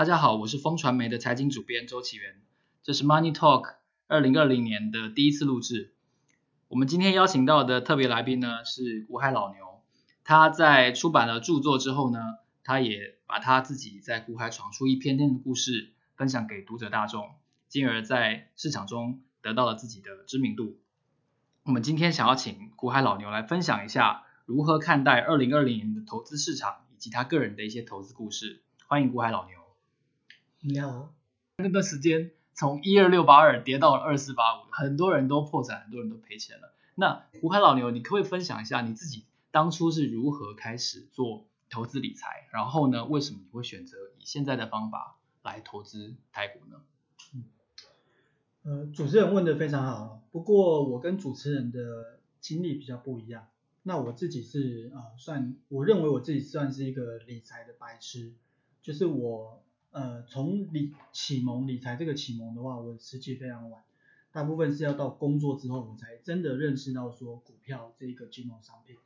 大家好，我是风传媒的财经主编周启源，这是 Money Talk 二零二零年的第一次录制。我们今天邀请到的特别来宾呢是股海老牛，他在出版了著作之后呢，他也把他自己在股海闯出一片天的故事分享给读者大众，进而在市场中得到了自己的知名度。我们今天想要请股海老牛来分享一下如何看待二零二零年的投资市场以及他个人的一些投资故事。欢迎股海老牛。你好，那段时间从一二六八二跌到了二四八五，很多人都破产，很多人都赔钱了。那胡海老牛，你可不可以分享一下你自己当初是如何开始做投资理财？然后呢，为什么你会选择以现在的方法来投资台股呢？嗯，呃，主持人问的非常好，不过我跟主持人的经历比较不一样。那我自己是啊、算我认为我自己算是一个理财的白痴，就是我。呃，从理启蒙理财这个启蒙的话，我时期非常晚，大部分是要到工作之后，我才真的认识到说股票这个金融商品。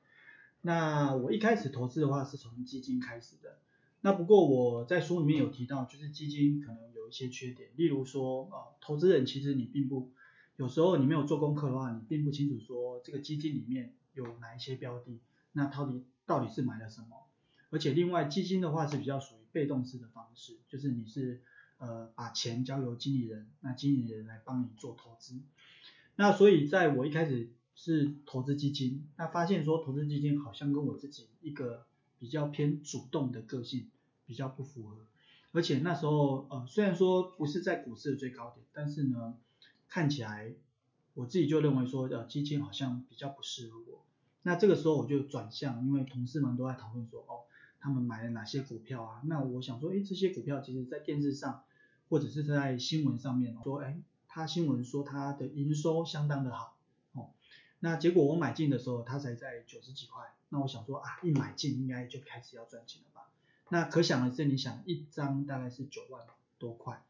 那我一开始投资的话是从基金开始的，那不过我在书里面有提到，就是基金可能有一些缺点，例如说，呃，投资人其实你并不，有时候你没有做功课的话，你并不清楚说这个基金里面有哪一些标的，那到底到底是买了什么，而且另外基金的话是比较属于。被动式的方式，就是你是呃把钱交由经理人，那经理人来帮你做投资。那所以在我一开始是投资基金，那发现说投资基金好像跟我自己一个比较偏主动的个性比较不符合，而且那时候呃虽然说不是在股市的最高点，但是呢看起来我自己就认为说呃基金好像比较不适合我。那这个时候我就转向，因为同事们都在讨论说哦。他们买了哪些股票啊？那我想说，诶，这些股票其实在电视上或者是在新闻上面说，诶，他新闻说他的营收相当的好，哦，那结果我买进的时候，它才在九十几块，那我想说啊，一买进应该就开始要赚钱了吧？那可想而知，你想一张大概是九万多块，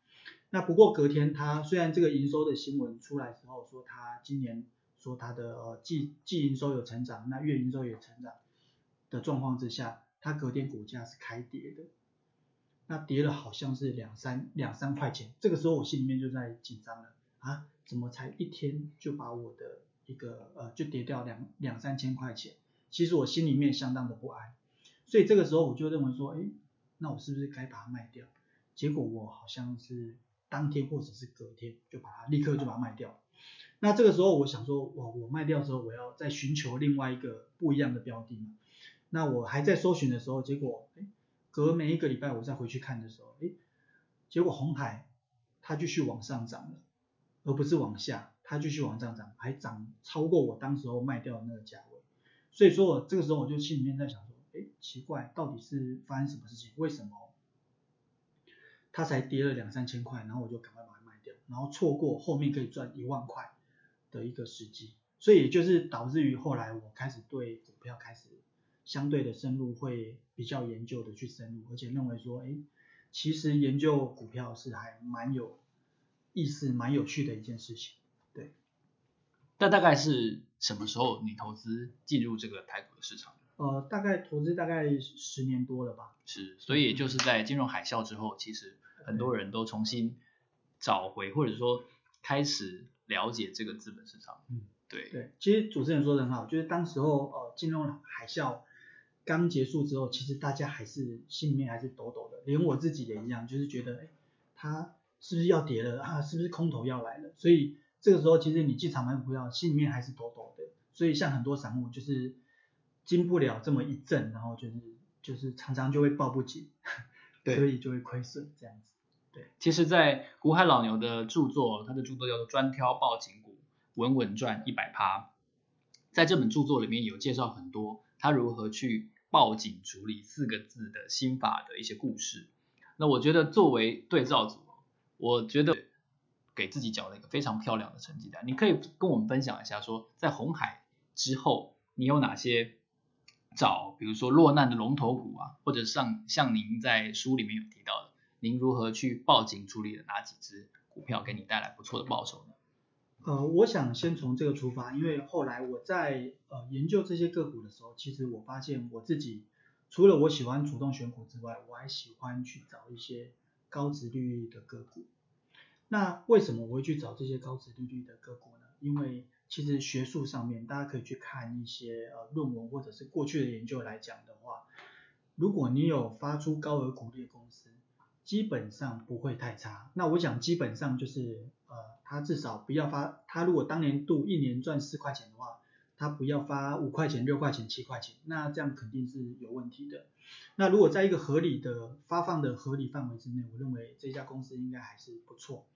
那不过隔天它虽然这个营收的新闻出来之后说它今年说它的呃季季营收有成长，那月营收也成长的状况之下。它隔天股价是开跌的，那跌了好像是两三两三块钱，这个时候我心里面就在紧张了啊，怎么才一天就把我的一个呃就跌掉两两三千块钱？其实我心里面相当的不安，所以这个时候我就认为说，哎，那我是不是该把它卖掉？结果我好像是当天或者是隔天就把它立刻就把它卖掉。那这个时候我想说，我我卖掉之后，我要再寻求另外一个不一样的标的嘛。那我还在搜寻的时候，结果，哎，隔每一个礼拜我再回去看的时候，哎，结果红海它继续往上涨了，而不是往下，它继续往上涨，还涨超过我当时候卖掉的那个价位。所以说我这个时候我就心里面在想说，哎，奇怪，到底是发生什么事情？为什么它才跌了两三千块，然后我就赶快把它卖掉，然后错过后面可以赚一万块的一个时机。所以也就是导致于后来我开始对股票开始。相对的深入会比较研究的去深入，而且认为说，哎，其实研究股票是还蛮有意思、蛮有趣的一件事情。对。那大概是什么时候你投资进入这个台股的市场？呃，大概投资大概十年多了吧。是，所以也就是在金融海啸之后，其实很多人都重新找回，或者说开始了解这个资本市场。嗯，对。对，其实主持人说的很好，就是当时候呃金融海啸。刚结束之后，其实大家还是心里面还是抖抖的，连我自己也一样，就是觉得，哎，它是不是要跌了啊？是不是空头要来了？所以这个时候，其实你进场买股票，心里面还是抖抖的。所以像很多散户，就是经不了这么一阵，然后就是就是常常就会抱不紧，对，所以就会亏损这样子。对，其实，在股海老牛的著作，他的著作叫做《专挑抱紧股，稳稳赚一百趴》。在这本著作里面有介绍很多他如何去。报警处理四个字的心法的一些故事，那我觉得作为对照组，我觉得给自己缴了一个非常漂亮的成绩单。你可以跟我们分享一下说，在红海之后，你有哪些找，比如说落难的龙头股啊，或者像像您在书里面有提到的，您如何去报警处理的哪几只股票，给你带来不错的报酬呢？呃，我想先从这个出发，因为后来我在呃研究这些个股的时候，其实我发现我自己除了我喜欢主动选股之外，我还喜欢去找一些高值利率的个股。那为什么我会去找这些高值利率的个股呢？因为其实学术上面大家可以去看一些呃论文或者是过去的研究来讲的话，如果你有发出高额股利的公司，基本上不会太差。那我讲基本上就是呃，他至少不要发，他如果当年度一年赚四块钱的话，他不要发五块钱、六块钱、七块钱，那这样肯定是有问题的。那如果在一个合理的发放的合理范围之内，我认为这家公司应该还是不错。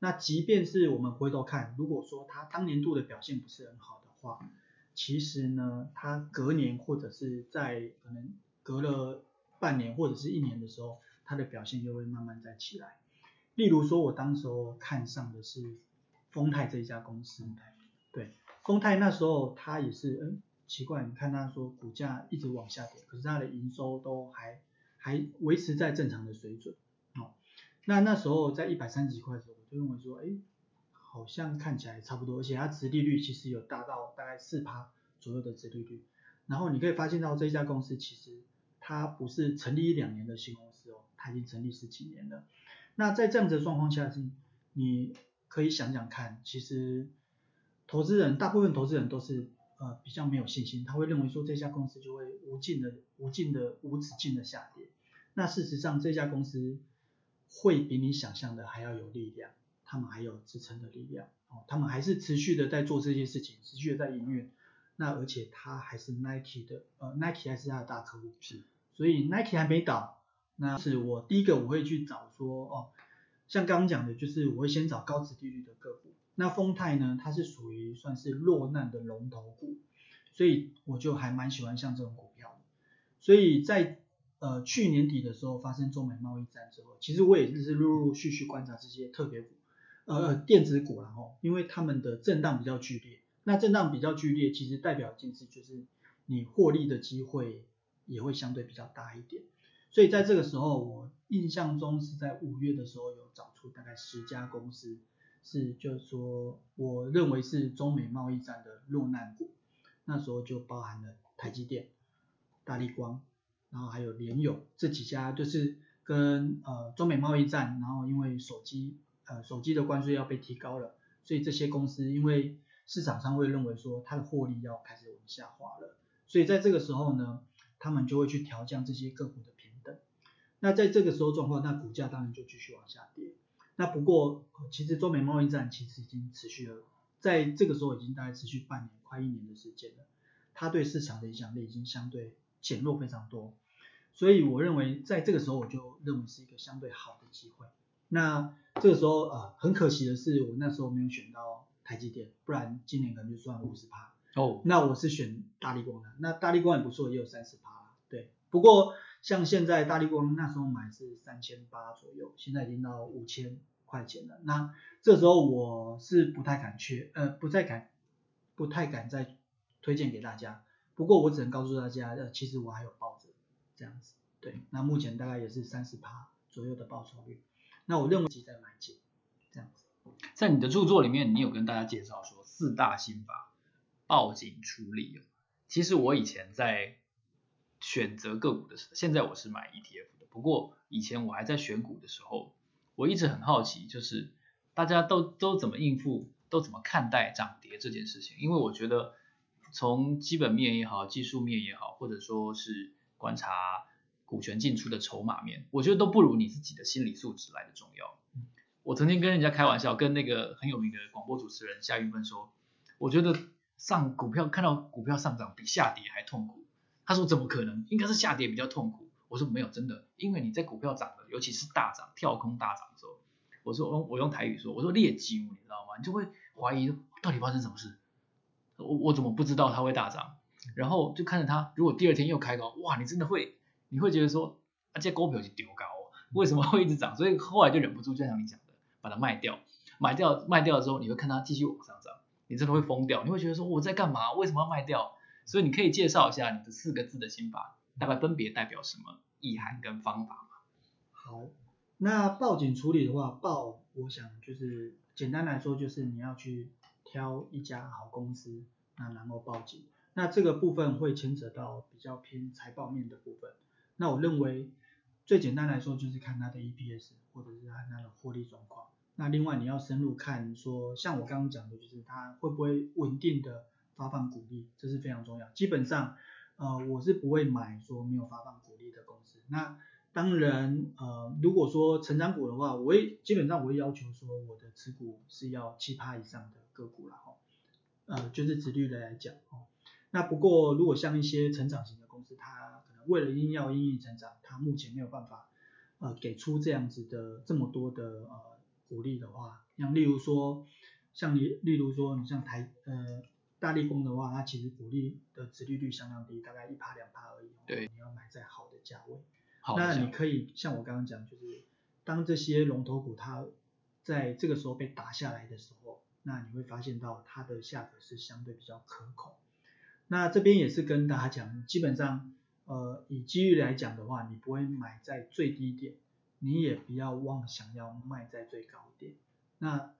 那即便是我们回头看，如果说它当年度的表现不是很好的话，其实呢，它隔年或者是在可能隔了半年或者是一年的时候，它的表现就会慢慢再起来。例如说，我当时候看上的是丰泰这一家公司，对，丰泰那时候它也是，嗯，奇怪，你看它说股价一直往下跌，可是它的营收都还还维持在正常的水准，哦，那那时候在一百三十几块的时候，我就认为说，哎，好像看起来差不多，而且它殖利率其实有达到大概四趴左右的殖利率，然后你可以发现到这一家公司其实它不是成立一两年的新公司哦。它已经成立十几年了，那在这样子的状况下，是你可以想想看，其实投资人大部分投资人都是呃比较没有信心，他会认为说这家公司就会无尽的、无尽的、无止境的下跌。那事实上这家公司会比你想象的还要有力量，他们还有支撑的力量哦，他们还是持续的在做这些事情，持续的在营运。那而且他还是 Nike 的，呃 Nike 还是他的大客户，是，所以 Nike 还没倒。那是我第一个我会去找说哦，像刚刚讲的，就是我会先找高值利率的个股。那丰泰呢，它是属于算是落难的龙头股，所以我就还蛮喜欢像这种股票。所以在呃去年底的时候发生中美贸易战之后，其实我也是陆陆续续观察这些特别股，呃电子股然后，因为他们的震荡比较剧烈，那震荡比较剧烈，其实代表一件事就是你获利的机会也会相对比较大一点。所以在这个时候，我印象中是在五月的时候有找出大概十家公司，是就是说我认为是中美贸易战的落难股，那时候就包含了台积电、大立光，然后还有联咏这几家，就是跟呃中美贸易战，然后因为手机呃手机的关税要被提高了，所以这些公司因为市场上会认为说它的获利要开始往下滑了，所以在这个时候呢，他们就会去调降这些个股的。那在这个时候状况，那股价当然就继续往下跌。那不过，其实中美贸易战其实已经持续了，在这个时候已经大概持续半年，快一年的时间了。它对市场的影响力已经相对减弱非常多。所以我认为，在这个时候我就认为是一个相对好的机会。那这个时候啊、呃，很可惜的是，我那时候没有选到台积电，不然今年可能就赚五十趴。哦，那我是选大力光的，那大力光也不错，也有三十趴。对，不过。像现在大立光那时候买是三千八左右，现在已经到五千块钱了。那这时候我是不太敢去，呃，不太敢，不太敢再推荐给大家。不过我只能告诉大家，呃，其实我还有抱着这样子。对，那目前大概也是三十趴左右的报酬率。那我认为在买进这样子。在你的著作里面，你有跟大家介绍说四大心法报警处理。其实我以前在。选择个股的时候，现在我是买 ETF 的。不过以前我还在选股的时候，我一直很好奇，就是大家都都怎么应付，都怎么看待涨跌这件事情。因为我觉得从基本面也好，技术面也好，或者说是观察股权进出的筹码面，我觉得都不如你自己的心理素质来的重要。我曾经跟人家开玩笑，跟那个很有名的广播主持人夏云芬说，我觉得上股票看到股票上涨比下跌还痛苦。他说怎么可能？应该是下跌比较痛苦。我说没有，真的，因为你在股票涨的，尤其是大涨、跳空大涨的时候，我说我用我用台语说，我说劣机，你知道吗？你就会怀疑到底发生什么事。我我怎么不知道它会大涨？然后就看着它，如果第二天又开高，哇，你真的会，你会觉得说，啊，这股票就丢高，为什么会一直涨？所以后来就忍不住，就像你讲的，把它卖掉，卖掉卖掉了之后，你会看它继续往上涨，你真的会疯掉，你会觉得说我在干嘛？为什么要卖掉？所以你可以介绍一下你的四个字的心法，大概分别代表什么意涵跟方法吗？好，那报警处理的话，报我想就是简单来说就是你要去挑一家好公司，那然后报警。那这个部分会牵扯到比较偏财报面的部分。那我认为最简单来说就是看它的 EPS 或者是看它的获利状况。那另外你要深入看说，像我刚刚讲的，就是它会不会稳定的发放股利，这是非常重要。基本上，呃，我是不会买说没有发放股利的公司。那当然，呃，如果说成长股的话，我会基本上我会要求说我的持股是要七趴以上的个股了哈，呃，就是殖利率来讲哦。那不过如果像一些成长型的公司，它可能为了因要因应成长，它目前没有办法呃给出这样子的这么多的呃股利的话，像例如说像你例如说你像台呃大立光的话，它其实股利的殖利率相当低，大概一趴两趴而已。对，你要买在好的价位。好，那你可以像我刚刚讲，就是当这些龙头股它在这个时候被打下来的时候，那你会发现到它的价格是相对比较可控。那这边也是跟大家讲，基本上呃以机遇来讲的话，你不会买在最低点，你也不要妄想要卖在最高点。那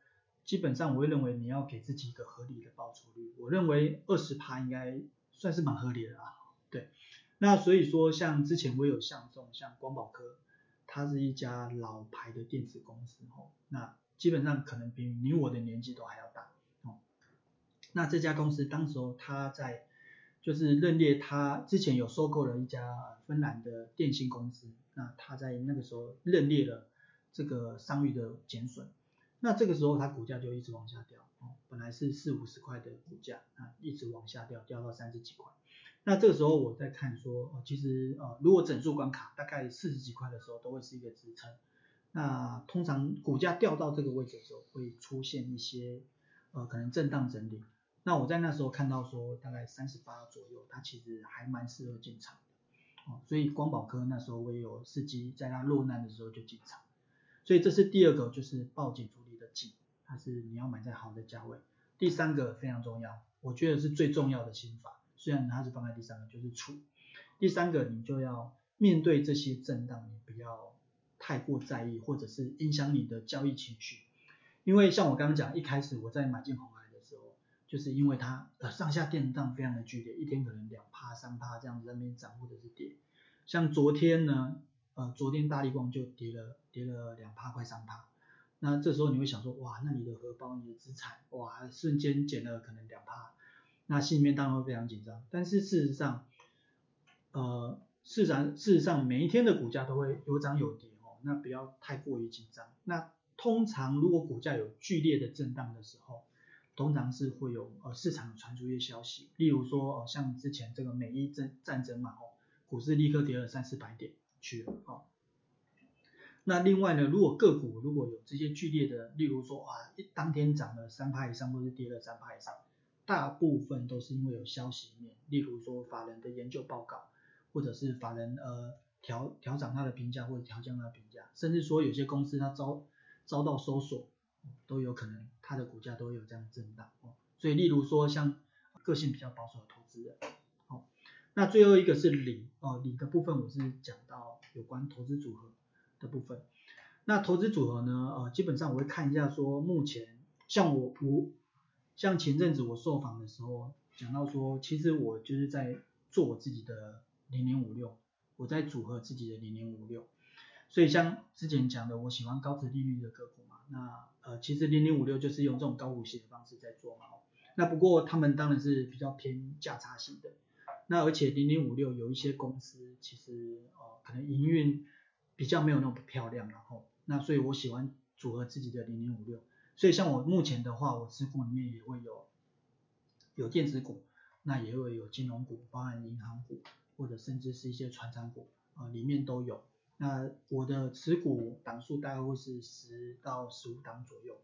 基本上我会认为你要给自己一个合理的报酬率，我认为二十趴应该算是蛮合理的啦，对。那所以说，像之前我有像这种像光宝科，它是一家老牌的电子公司哦，那基本上可能比你我的年纪都还要大哦。那这家公司当时候它在就是认列，它之前有收购了一家芬兰的电信公司，那它在那个时候认列了这个商誉的减损，那这个时候它股价就一直往下掉哦，本来是四五十块的股价啊，一直往下掉，掉到三十几块。那这个时候我在看说，哦其实呃，如果整数关卡大概四十几块的时候，都会是一个支撑。那通常股价掉到这个位置的时候，会出现一些呃可能震荡整理。那我在那时候看到说，大概三十八左右，它其实还蛮适合进场的。哦，所以光宝科那时候我也有伺机在它落难的时候就进场。所以这是第二个，就是报警主，它是你要买在好的价位。第三个非常重要，我觉得是最重要的心法。虽然它是放在第三个，就是处。第三个，你就要面对这些震荡，你不要太过在意，或者是影响你的交易情绪。因为像我刚刚讲，一开始我在买进红海的时候，就是因为它呃上下震荡非常的剧烈，一天可能两趴三趴这样子在那边涨或者是跌。像昨天呢，呃昨天大力光就跌了跌了两趴快三趴。那这时候你会想说，哇，那你的荷包、你的资产，哇，瞬间减了可能两趴。那心里面当然会非常紧张，但是事实上，呃，事实上事实上每一天的股价都会有涨有跌哦，那不要太过于紧张。那通常如果股价有剧烈的震荡的时候，通常是会有呃市场传出一些消息，例如说像之前这个美伊战战争嘛哦，股市立刻跌了三四百点去了哦。那另外呢，如果个股如果有这些剧烈的，例如说啊当天涨了三趴以上，或是跌了三趴以上。大部分都是因为有消息面，例如说法人的研究报告，或者是法人呃调调涨他的评价或者调降他的评价，甚至说有些公司它遭遭到搜索，都有可能它的股价都有这样震荡哦。所以例如说像个性比较保守的投资人，好，那最后一个是理哦，理的部分我是讲到有关投资组合的部分。那投资组合呢，呃，基本上我会看一下说目前像我我。像前阵子我受访的时候讲到说，其实我就是在做我自己的零零五六，我在组合自己的零零五六，所以像之前讲的，我喜欢高殖利率的个股嘛，那呃其实零零五六就是用这种高股息的方式在做嘛，那不过他们当然是比较偏价差型的，那而且零零五六有一些公司其实呃可能营运比较没有那么漂亮，然后那所以我喜欢组合自己的零零五六。所以像我目前的话，我持股里面也会有有电子股，那也会有金融股，包含银行股，或者甚至是一些传产股啊，里面都有。那我的持股档数大概会是十到十五档左右，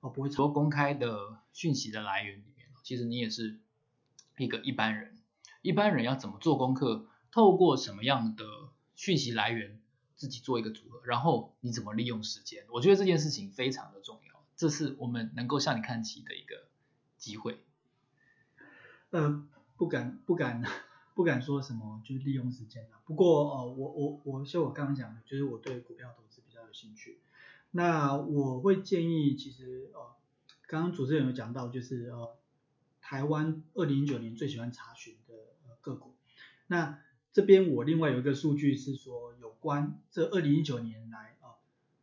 哦，不会超。公开的讯息的来源里面，其实你也是一个一般人，一般人要怎么做功课，透过什么样的讯息来源，自己做一个组合，然后你怎么利用时间，我觉得这件事情非常的重要。这是我们能够向你看齐的一个机会。呃，不敢不敢不敢说什么，就是利用时间了。不过呃，我我我像我刚刚讲的，就是我对股票投资比较有兴趣。那我会建议，其实呃，刚刚主持人有讲到，就是呃，台湾二零一九年最喜欢查询的呃个股。那这边我另外有一个数据是说，有关这二零一九年来啊，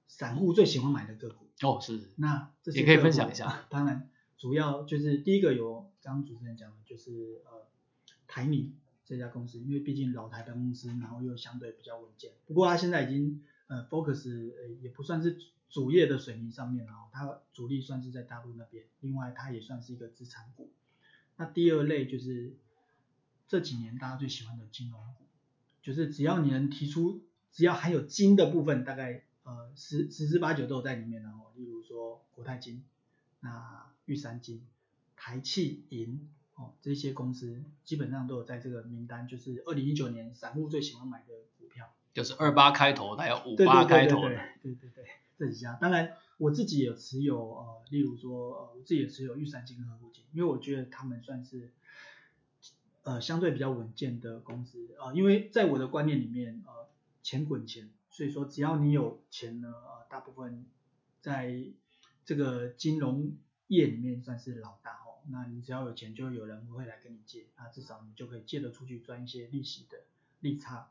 散户最喜欢买的个股。哦，是。那这些也可以分享一下。啊、当然，主要就是第一个有刚刚主持人讲的，就是呃台米这家公司，因为毕竟老台的公司，然后又相对比较稳健。不过它现在已经呃 focus 呃也不算是主业的水泥上面了，它主力算是在大陆那边。另外，它也算是一个资产股。那第二类就是这几年大家最喜欢的金融股，就是只要你能提出，只要含有金的部分，大概呃十十之八九都有在里面。然后，例如说国泰金、那玉山金、台气银哦这些公司，基本上都有在这个名单，就是二零一九年散户最喜欢买的股票。就是二八开头，还有五八开头的。对对对，对，对，对，这几家，当然。我自己也持有呃，例如说呃，我自己也持有玉山金和合金，因为我觉得他们算是呃相对比较稳健的公司啊、呃，因为在我的观念里面呃，钱滚钱，所以说只要你有钱呢，呃，大部分在这个金融业里面算是老大哦，那你只要有钱，就有人会来跟你借，那至少你就可以借得出去赚一些利息的利差，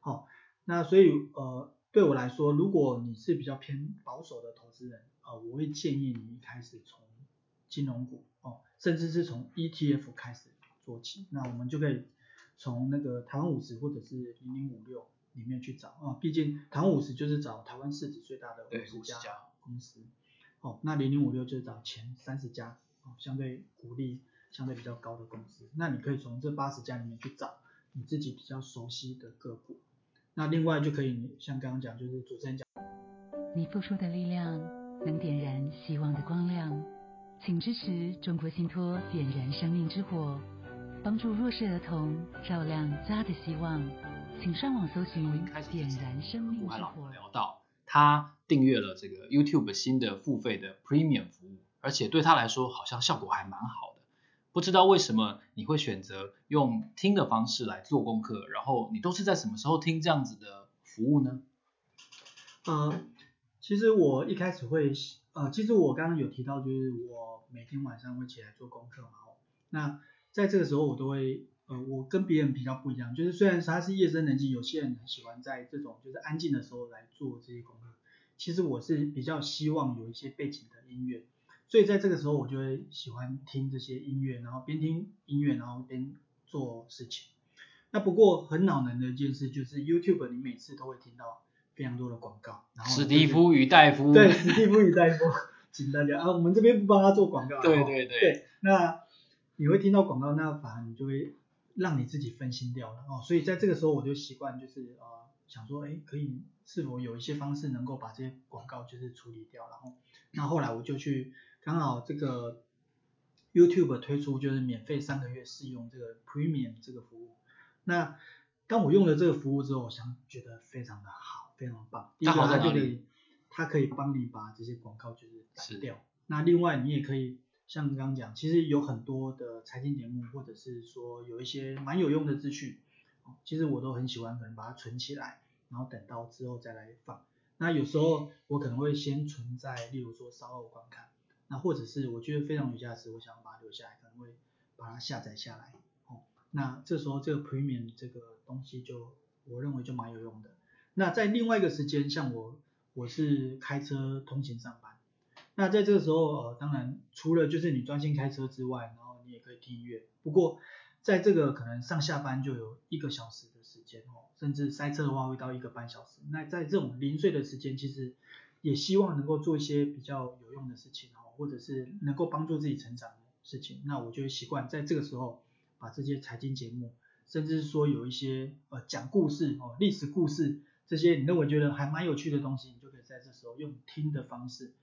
好、哦，那所以呃。对我来说，如果你是比较偏保守的投资人，呃，我会建议你一开始从金融股哦，甚至是从 ETF 开始做起。那我们就可以从那个台湾五十或者是零零五六里面去找啊，毕竟台湾五十就是找台湾市值最大的五十家公司，哦，那零零五六就是找前三十家哦，相对股利相对比较高的公司。那你可以从这八十家里面去找你自己比较熟悉的个股。那另外就可以像刚刚讲，就是主持人讲，你付出的力量能点燃希望的光亮，请支持中国信托点燃生命之火，帮助弱势儿童照亮家的希望。请上网搜寻点燃生命之火。聊到他订阅了这个 YouTube 新的付费的 Premium 服务，而且对他来说好像效果还蛮好的。不知道为什么你会选择用听的方式来做功课，然后你都是在什么时候听这样子的服务呢？呃，其实我一开始会，呃，其实我刚刚有提到，就是我每天晚上会起来做功课嘛。那在这个时候我都会，呃，我跟别人比较不一样，就是虽然他是夜深人静，有些人很喜欢在这种就是安静的时候来做这些功课，其实我是比较希望有一些背景的音乐。所以在这个时候，我就会喜欢听这些音乐，然后边听音乐，然后边做事情。那不过很恼人的一件事就是 YouTube，你每次都会听到非常多的广告。然后史蒂夫与戴夫。对，史蒂夫与戴夫，请大家啊，我们这边不帮他做广告。对对对。对，那你会听到广告，那反而你就会让你自己分心掉了哦。所以在这个时候，我就习惯就是呃想说，哎，可以是否有一些方式能够把这些广告就是处理掉，然后那后来我就去。刚好这个 YouTube 推出就是免费三个月试用这个 Premium 这个服务。那当我用了这个服务之后，我想觉得非常的好，非常棒。第一个它就可以，它可以帮你把这些广告就是挡掉。那另外你也可以像刚刚讲，其实有很多的财经节目，或者是说有一些蛮有用的资讯，其实我都很喜欢，可能把它存起来，然后等到之后再来放。那有时候我可能会先存在，例如说稍后观看。那或者是我觉得非常有价值，我想把它留下来，可能会把它下载下来。哦，那这时候这个 Premium 这个东西就我认为就蛮有用的。那在另外一个时间，像我我是开车通勤上班，那在这个时候呃，当然除了就是你专心开车之外，然后你也可以听音乐。不过在这个可能上下班就有一个小时的时间哦，甚至塞车的话会到一个半小时。那在这种零碎的时间，其实也希望能够做一些比较有用的事情哦。或者是能够帮助自己成长的事情，那我就会习惯在这个时候把这些财经节目，甚至说有一些呃讲故事哦历史故事这些你认为觉得还蛮有趣的东西，你就可以在这时候用听的方式，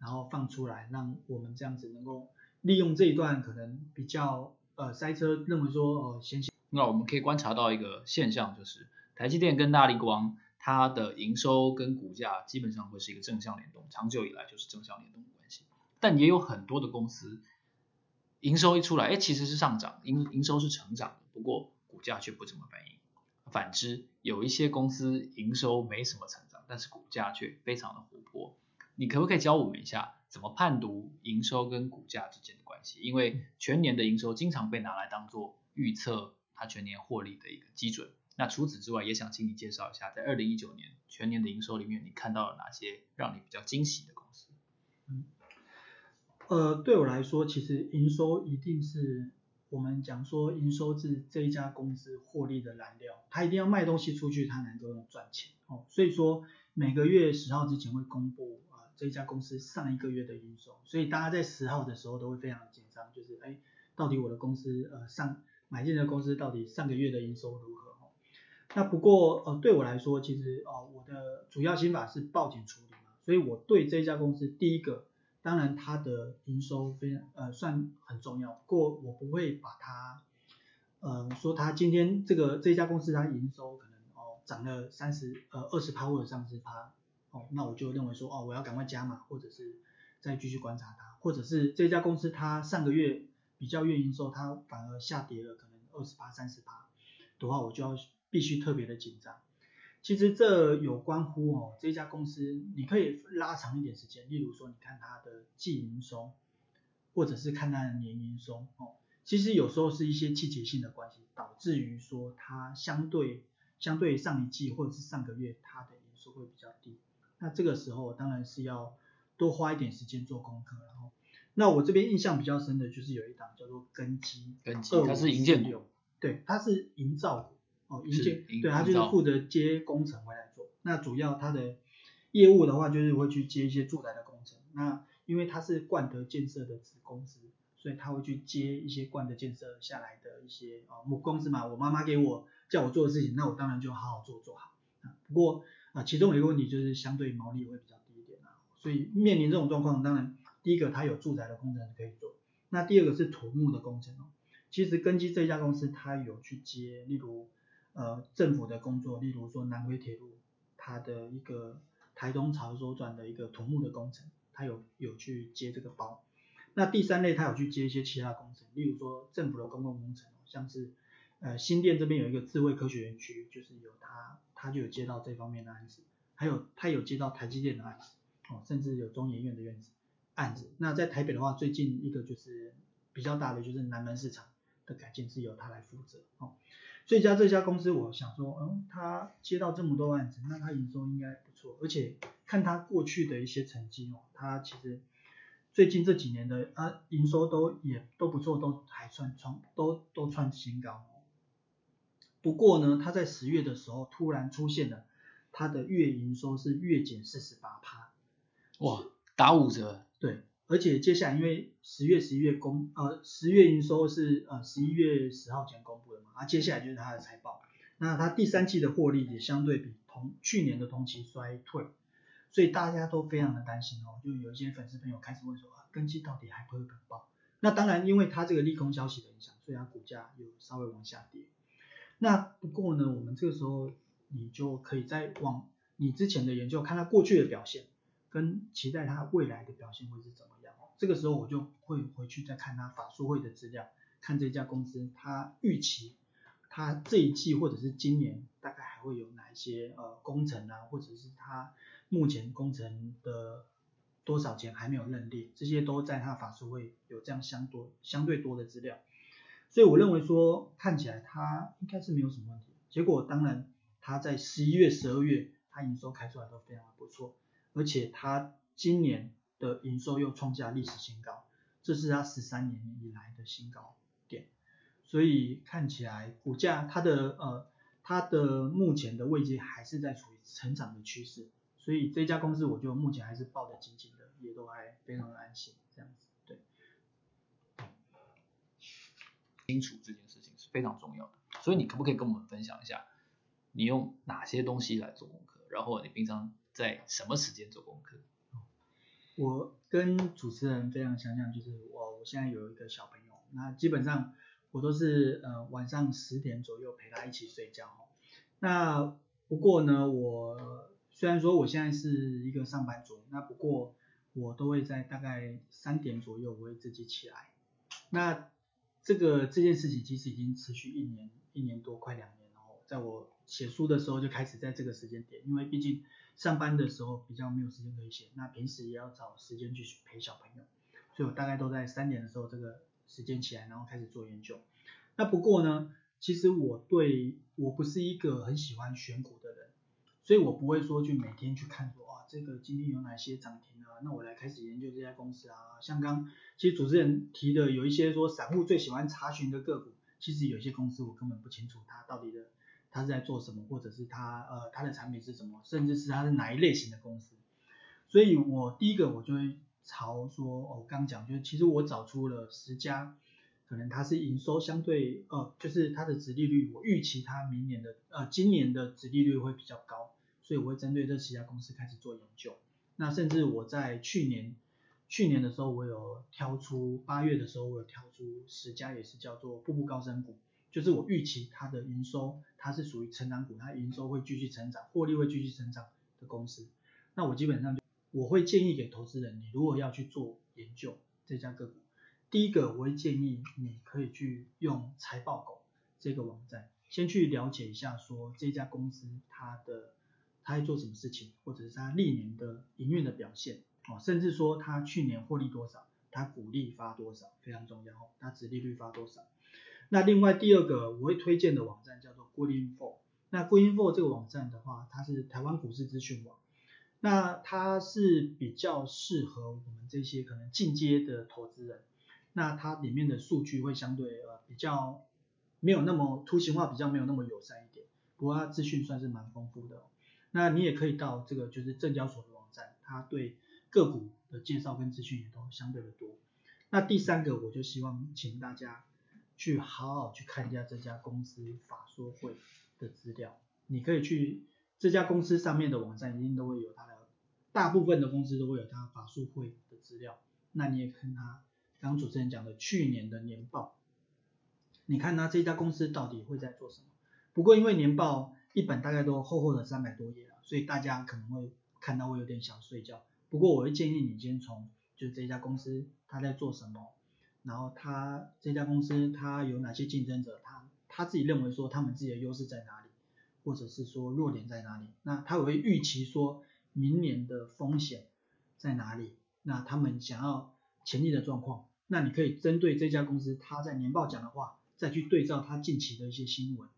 然后放出来，让我们这样子能够利用这一段可能比较呃塞车，认为说呃先行。那我们可以观察到一个现象，就是台积电跟大立光它的营收跟股价基本上会是一个正向联动，长久以来就是正向联动的关系。但也有很多的公司，营收一出来，哎，其实是上涨，营营收是成长的，不过股价却不怎么反应。反之，有一些公司营收没什么成长，但是股价却非常的活泼。你可不可以教我们一下，怎么判读营收跟股价之间的关系？因为全年的营收经常被拿来当做预测它全年获利的一个基准。那除此之外，也想请你介绍一下，在二零一九年全年的营收里面，你看到了哪些让你比较惊喜的公司？嗯，呃，对我来说，其实营收一定是我们讲说营收是这一家公司获利的燃料，它一定要卖东西出去，它才能够赚钱哦。所以说每个月十号之前会公布、这家公司上一个月的营收，所以大家在十号的时候都会非常紧张，就是哎，到底我的公司呃上买进的公司到底上个月的营收如何？那不过呃对我来说，其实呃我的主要心法是报警处理嘛，所以我对这家公司第一个，当然它的营收非常呃算很重要，不过我不会把它呃说它今天这个这家公司它营收可能哦涨了三十呃二十趴或者三十趴哦，那我就认为说哦我要赶快加码，或者是再继续观察它，或者是这家公司它上个月比较月营收它反而下跌了可能二十八三十八的话，我就要。必须特别的紧张。其实这有关乎哦，这家公司你可以拉长一点时间，例如说你看它的季营收，或者是看它的年营收哦。其实有时候是一些季节性的关系，导致于说它相对相对上一季或者是上个月它的营收会比较低。那这个时候当然是要多花一点时间做功课。然后，那我这边印象比较深的就是有一档叫做根基，根基它是营建股，对，它是营造股。哦，营建，对，它就是负责接工程回来做。那主要它的业务的话，就是会去接一些住宅的工程。那因为它是冠德建设的子公司，所以他会去接一些冠德建设下来的一些啊母公司嘛。我妈妈给我叫我做的事情，那我当然就好好做做好。啊，不过啊，其中有一个问题就是相对毛利会比较低一点啊。所以面临这种状况，当然第一个它有住宅的工程可以做，那第二个是土木的工程哦。其实根基这家公司，它有去接，例如。呃，政府的工作，例如说南回铁路，它的一个台东潮州转的一个土木的工程，它有有去接这个包。那第三类，它有去接一些其他工程，例如说政府的公共工程，像是呃新店这边有一个智慧科学园区，就是有它，他就有接到这方面的案子。还有他有接到台积电的案子，哦，甚至有中研院的院子案子。那在台北的话，最近一个就是比较大的，就是南门市场的改建是由他来负责，哦。这家这家公司，我想说，嗯，他接到这么多案子，那他营收应该不错，而且看他过去的一些成绩哦，他其实最近这几年的啊营收都也都不错，都还算创都都创新高。不过呢，他在十月的时候突然出现了，他的月营收是月减四十八趴，哇，打五折，对。而且接下来，因为十月、十一月公，呃，十月营收是呃十一月十号前公布的嘛，啊，接下来就是它的财报。那它第三季的获利也相对比同去年的同期衰退，所以大家都非常的担心哦，就有一些粉丝朋友开始问说，啊，根基到底还会不会爆？那当然，因为它这个利空消息的影响，所以它股价有稍微往下跌。那不过呢，我们这个时候你就可以再往你之前的研究看它过去的表现，跟期待它未来的表现会是怎么样。这个时候我就会回去再看他法说会的资料，看这家公司他预期他这一季或者是今年大概还会有哪一些呃工程啊，或者是他目前工程的多少钱还没有认定，这些都在他法说会有这样相多相对多的资料，所以我认为说看起来他应该是没有什么问题。结果当然他在十一月、十二月他营收开出来都非常的不错，而且他今年。的营收又创下历史新高，这是它十三年以来的新高点，所以看起来股价它的呃它的目前的位阶还是在处于成长的趋势，所以这家公司我就目前还是抱得紧紧的，也都还非常的安心这样子，对。清楚这件事情是非常重要的，所以你可不可以跟我们分享一下，你用哪些东西来做功课，然后你平常在什么时间做功课？我跟主持人非常相像，就是我我现在有一个小朋友，那基本上我都是呃晚上十点左右陪他一起睡觉哦。那不过呢，我虽然说我现在是一个上班族，那不过我都会在大概三点左右我会自己起来。那这个这件事情其实已经持续一年一年多，快两年了。在我写书的时候就开始在这个时间点，因为毕竟。上班的时候比较没有时间可以写，那平时也要找时间去陪小朋友，所以我大概都在三点的时候这个时间起来，然后开始做研究。那不过呢，其实我对我不是一个很喜欢选股的，所以我不会说去每天去看说啊这个今天有哪些涨停啊，那我来开始研究这家公司啊。像刚其实主持人提的有一些说散户最喜欢查询的个股，其实有些公司我根本不清楚它到底的它是在做什么，或者是它呃它的产品是什么，甚至是它是哪一类型的公司。所以我第一个我就会朝说，我刚讲就是其实我找出了十家。可能它是营收相对，呃，就是它的殖利率，我预期它明年的，呃，今年的殖利率会比较高，所以我会针对这十家公司开始做研究。那甚至我在去年，去年的时候，我有挑出八月的时候，我有挑出十家也是叫做步步高升股，就是我预期它的营收，它是属于成长股，它营收会继续成长，获利会继续成长的公司。那我基本上我会建议给投资人，你如果要去做研究这家个股。第一个，我会建议你可以去用财报狗这个网站，先去了解一下说这家公司它的他在做什么事情，或者是他历年的营运的表现哦，甚至说他去年获利多少，他股利发多少，非常重要哦，他殖利率发多少。那另外第二个我会推荐的网站叫做 Goodinfo，那 Goodinfo 这个网站的话，它是台湾股市资讯网，那它是比较适合我们这些可能进阶的投资人。那它里面的数据会相对呃比较没有那么图形化，比较没有那么友善一点，不过它资讯算是蛮丰富的。那你也可以到这个就是证交所的网站，它对个股的介绍跟资讯也都相对的多。那第三个，我就希望请大家去好好去看一下这家公司法说会的资料。你可以去这家公司上面的网站，一定都会有它的，大部分的公司都会有它法说会的资料。那你也看它。刚主持人讲的去年的年报，你看他这家公司到底会在做什么？不过因为年报一本大概都厚厚的三百多页了，所以大家可能会看到会有点想睡觉。不过我会建议你先从就这家公司他在做什么，然后他这家公司他有哪些竞争者，他他自己认为说他们自己的优势在哪里，或者是说弱点在哪里？那他会预期说明年的风险在哪里？那他们想要潜力的状况。那你可以针对这家公司，他在年报讲的话，再去对照他近期的一些新闻，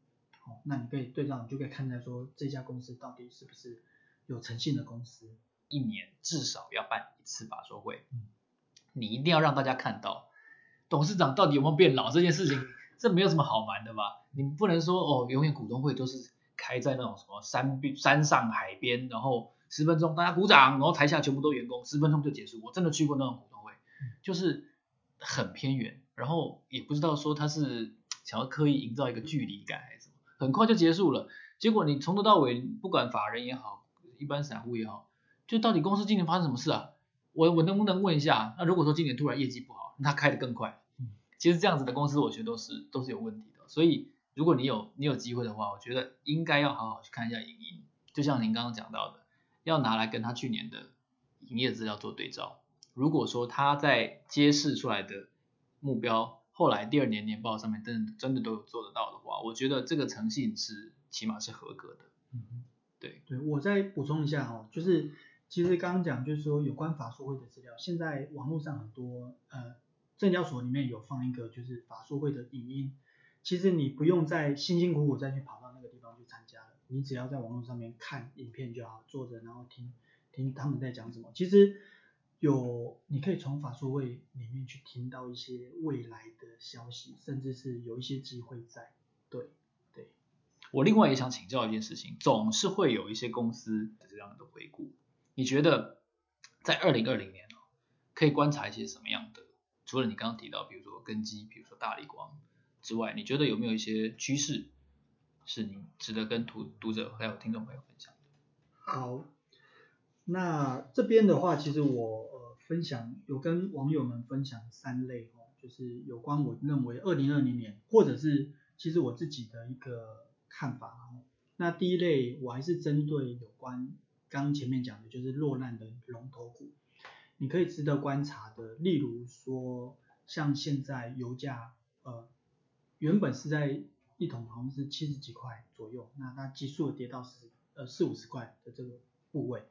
好，那你可以对照，你就可以看待说这家公司到底是不是有诚信的公司。一年至少要办一次法说会，嗯，你一定要让大家看到董事长到底有没有变老这件事情，这没有什么好瞒的吧？你不能说哦，永远股东会都是开在那种什么山边、山上海边，然后十分钟大家鼓掌，然后台下全部都员工，十分钟就结束。我真的去过那种股东会，就是。很偏远，然后也不知道说他是想要刻意营造一个距离感还是什么，很快就结束了。结果你从头到尾，不管法人也好，一般散户也好，就到底公司今年发生什么事啊？我我能不能问一下？那如果说今年突然业绩不好，那他开得更快。其实这样子的公司，我觉得都是都是有问题的。所以如果你有你有机会的话，我觉得应该要好好去看一下营运，就像您刚刚讲到的，要拿来跟他去年的营业资料做对照。如果说他在揭示出来的目标，后来第二年年报上面真的真的都有做得到的话，我觉得这个诚信是起码是合格的。嗯，对对，我再补充一下哦，就是其实刚刚讲就是说有关法说会的资料，现在网络上很多呃证交所里面有放一个就是法说会的影音，其实你不用再辛辛苦苦再去跑到那个地方去参加了，你只要在网络上面看影片就好，坐着然后听听他们在讲什么，其实。有，你可以从法说会里面去听到一些未来的消息，甚至是有一些机会在。对，对。我另外也想请教一件事情，总是会有一些公司这样的回顾，你觉得在二零二零年可以观察一些什么样的？除了你刚刚提到，比如说根基，比如说大立光之外，你觉得有没有一些趋势是你值得跟读读者还有听众朋友分享的？好。那这边的话，其实我呃分享有跟网友们分享三类哦，就是有关我认为二零二零年，或者是其实我自己的一个看法哦。那第一类我还是针对有关刚前面讲的，就是落难的龙头股，你可以值得观察的，例如说像现在油价呃原本是在一桶好像是七十几块左右，那它急速的跌到十呃四五十块的这个部位。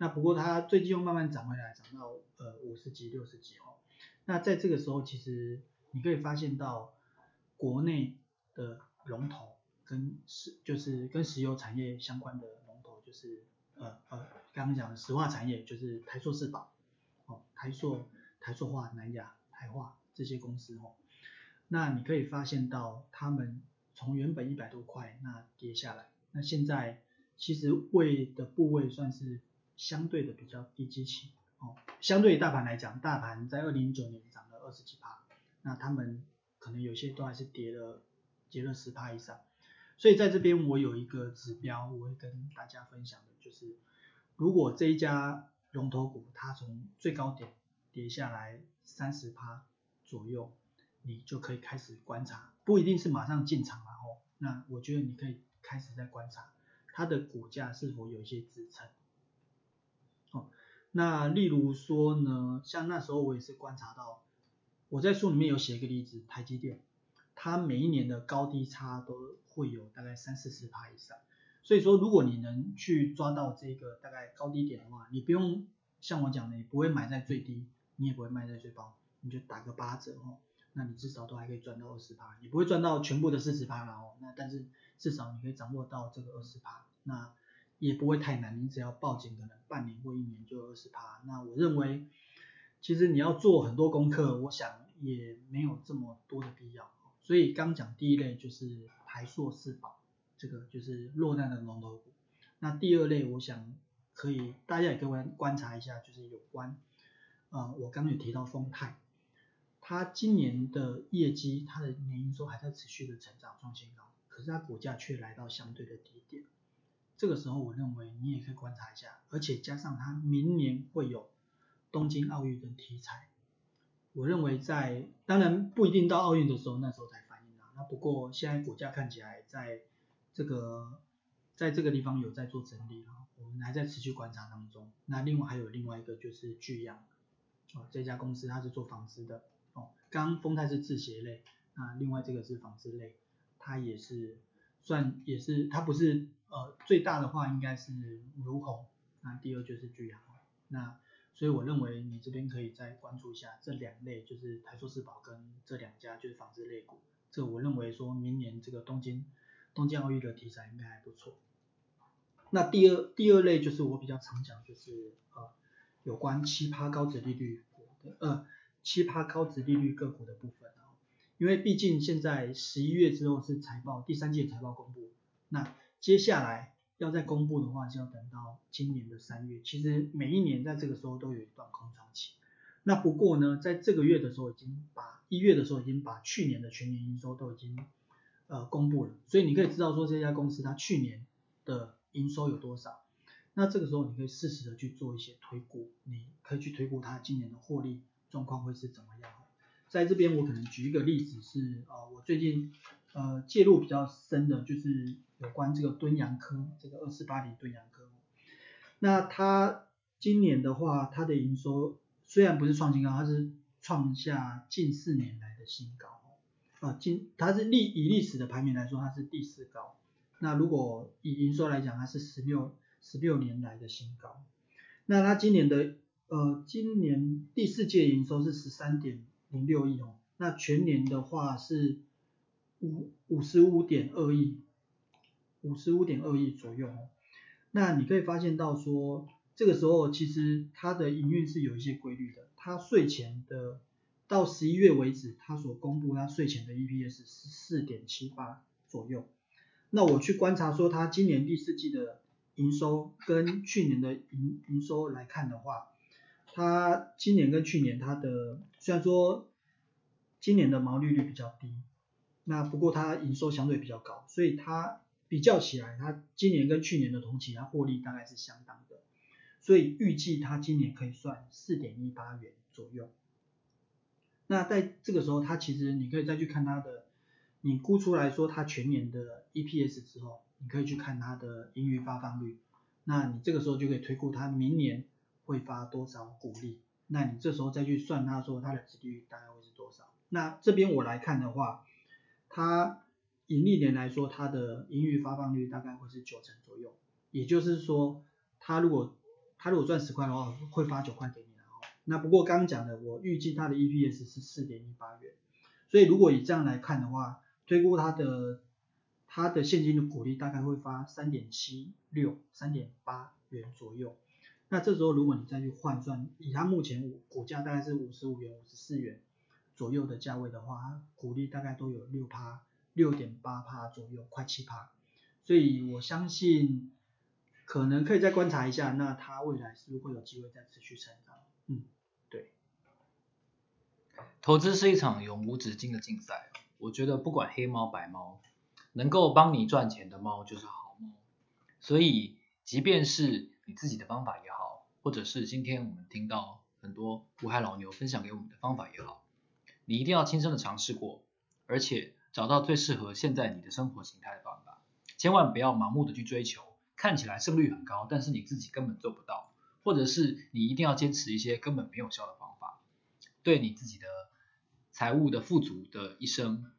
那不过它最近又慢慢涨回来，涨到呃五十几、六十几哦。那在这个时候，其实你可以发现到国内的龙头跟石就是跟石油产业相关的龙头就是呃呃刚刚讲的石化产业就是台塑四宝哦，台塑、台塑化、南亚、台化这些公司哦，那你可以发现到他们从原本一百多块那跌下来，那现在其实位的部位算是相对的比较低基期哦，相对于大盘来讲，大盘在二零一九年涨了二十几趴，那他们可能有些都还是跌了跌了十趴以上，所以在这边我有一个指标，我会跟大家分享的就是，如果这一家龙头股它从最高点跌下来三十趴左右，你就可以开始观察，不一定是马上进场了哦，那我觉得你可以开始在观察它的股价是否有一些支撑。那例如说呢，像那时候我也是观察到，我在书里面有写一个例子，台积电，它每一年的高低差都会有大概三四十趴以上，所以说如果你能去抓到这个大概高低点的话，你不用像我讲的，你不会买在最低，你也不会卖在最高，你就打个八折哦，那你至少都还可以赚到二十趴，你不会赚到全部的四十趴了哦，那但是至少你可以掌握到这个二十趴，那。也不会太难，你只要抱紧，可能半年或一年就二十趴。那我认为，其实你要做很多功课，我想也没有这么多的必要。所以刚讲第一类就是台硕四宝，这个就是落难的龙头股。那第二类，我想可以大家也可以观察一下，就是有关，呃，我刚刚有提到丰泰，它今年的业绩，它的年营收还在持续的成长创新高，可是它股价却来到相对的低点。这个时候，我认为你也可以观察一下，而且加上它明年会有东京奥运的题材，我认为在当然不一定到奥运的时候，那时候才反应啊。那不过现在股价看起来在这个在这个地方有在做整理啊，我们还在持续观察当中。那另外还有另外一个就是巨阳，哦，这家公司它是做纺织的哦，刚刚丰泰是制鞋类，那另外这个是纺织类，它也是算也是它不是。呃，最大的话应该是儒鸿，那第二就是巨阳，那所以我认为你这边可以再关注一下这两类，就是台塑世宝跟这两家就是纺织类股，这我认为说明年这个东京东京奥运的题材应该还不错。那第二第二类就是我比较常讲，就是呃有关七趴高值利率股的呃七趴高值利率个股的部分啊，因为毕竟现在十一月之后是财报第三季财报公布，那接下来要再公布的话，就要等到今年的三月。其实每一年在这个时候都有一段空窗期。那不过呢，在这个月的时候，已经把一月的时候已经把去年的全年营收都已经呃公布了，所以你可以知道说这家公司它去年的营收有多少。那这个时候你可以适时的去做一些推估，你可以去推估它今年的获利状况会是怎么样。在这边我可能举一个例子是，呃，我最近呃介入比较深的就是。有关这个敦洋科，这个二四八零敦洋科，那它今年的话，它的营收虽然不是创新高，它是创下近四年来的新高，啊，今它是历以历史的排名来说，它是第四高。那如果以营收来讲，它是十六十六年来的新高。那它今年的呃，今年第四届营收是十三点零六亿哦，那全年的话是五五十五点二亿。五十五点二亿左右哦，那你可以发现到说，这个时候其实它的营运是有一些规律的。它税前的到十一月为止，它所公布它税前的 EPS 是四点七八左右。那我去观察说，它今年第四季的营收跟去年的营营收来看的话，它今年跟去年它的虽然说今年的毛利率比较低，那不过它营收相对比较高，所以它。比较起来，它今年跟去年的同期，它获利大概是相当的，所以预计它今年可以算四点一八元左右。那在这个时候，它其实你可以再去看它的，你估出来说它全年的 EPS 之后，你可以去看它的盈余发放率，那你这个时候就可以推估它明年会发多少股利，那你这时候再去算它说它的殖利率大概会是多少。那这边我来看的话，它。盈利年来说，它的盈余发放率大概会是九成左右，也就是说，它如果它如果赚十块的话，会发九块给你然后。那不过刚刚讲的，我预计它的 EPS 是四点一八元，所以如果以这样来看的话，推估它的它的现金的股利大概会发三点七六、三点八元左右。那这时候如果你再去换算，以它目前股价大概是五十五元、五十四元左右的价位的话，股利大概都有六趴、六点八帕左右，快七帕。所以我相信可能可以再观察一下，那它未来是不是会有机会再持续成长？嗯，对。投资是一场永无止境的竞赛，我觉得不管黑猫白猫，能够帮你赚钱的猫就是好猫。所以即便是你自己的方法也好，或者是今天我们听到很多股海老牛分享给我们的方法也好，你一定要亲身的尝试过，而且找到最适合现在你的生活形态的方法。千万不要盲目的去追求，看起来胜率很高，但是你自己根本做不到，或者是你一定要坚持一些根本没有效的方法，对你自己的财务的富足的一生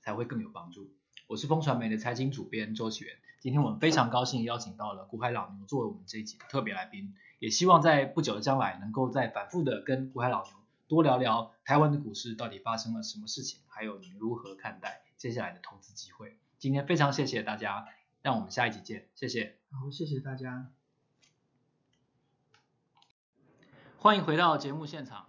才会更有帮助。我是风传媒的财经主编周启源，今天我们非常高兴邀请到了股海老牛作为我们这一集的特别来宾，也希望在不久的将来能够再反复的跟股海老牛多聊聊台湾的股市到底发生了什么事情，还有你如何看待接下来的投资机会。今天非常谢谢大家，让我们下一集见，谢谢。好，谢谢大家。欢迎回到节目现场。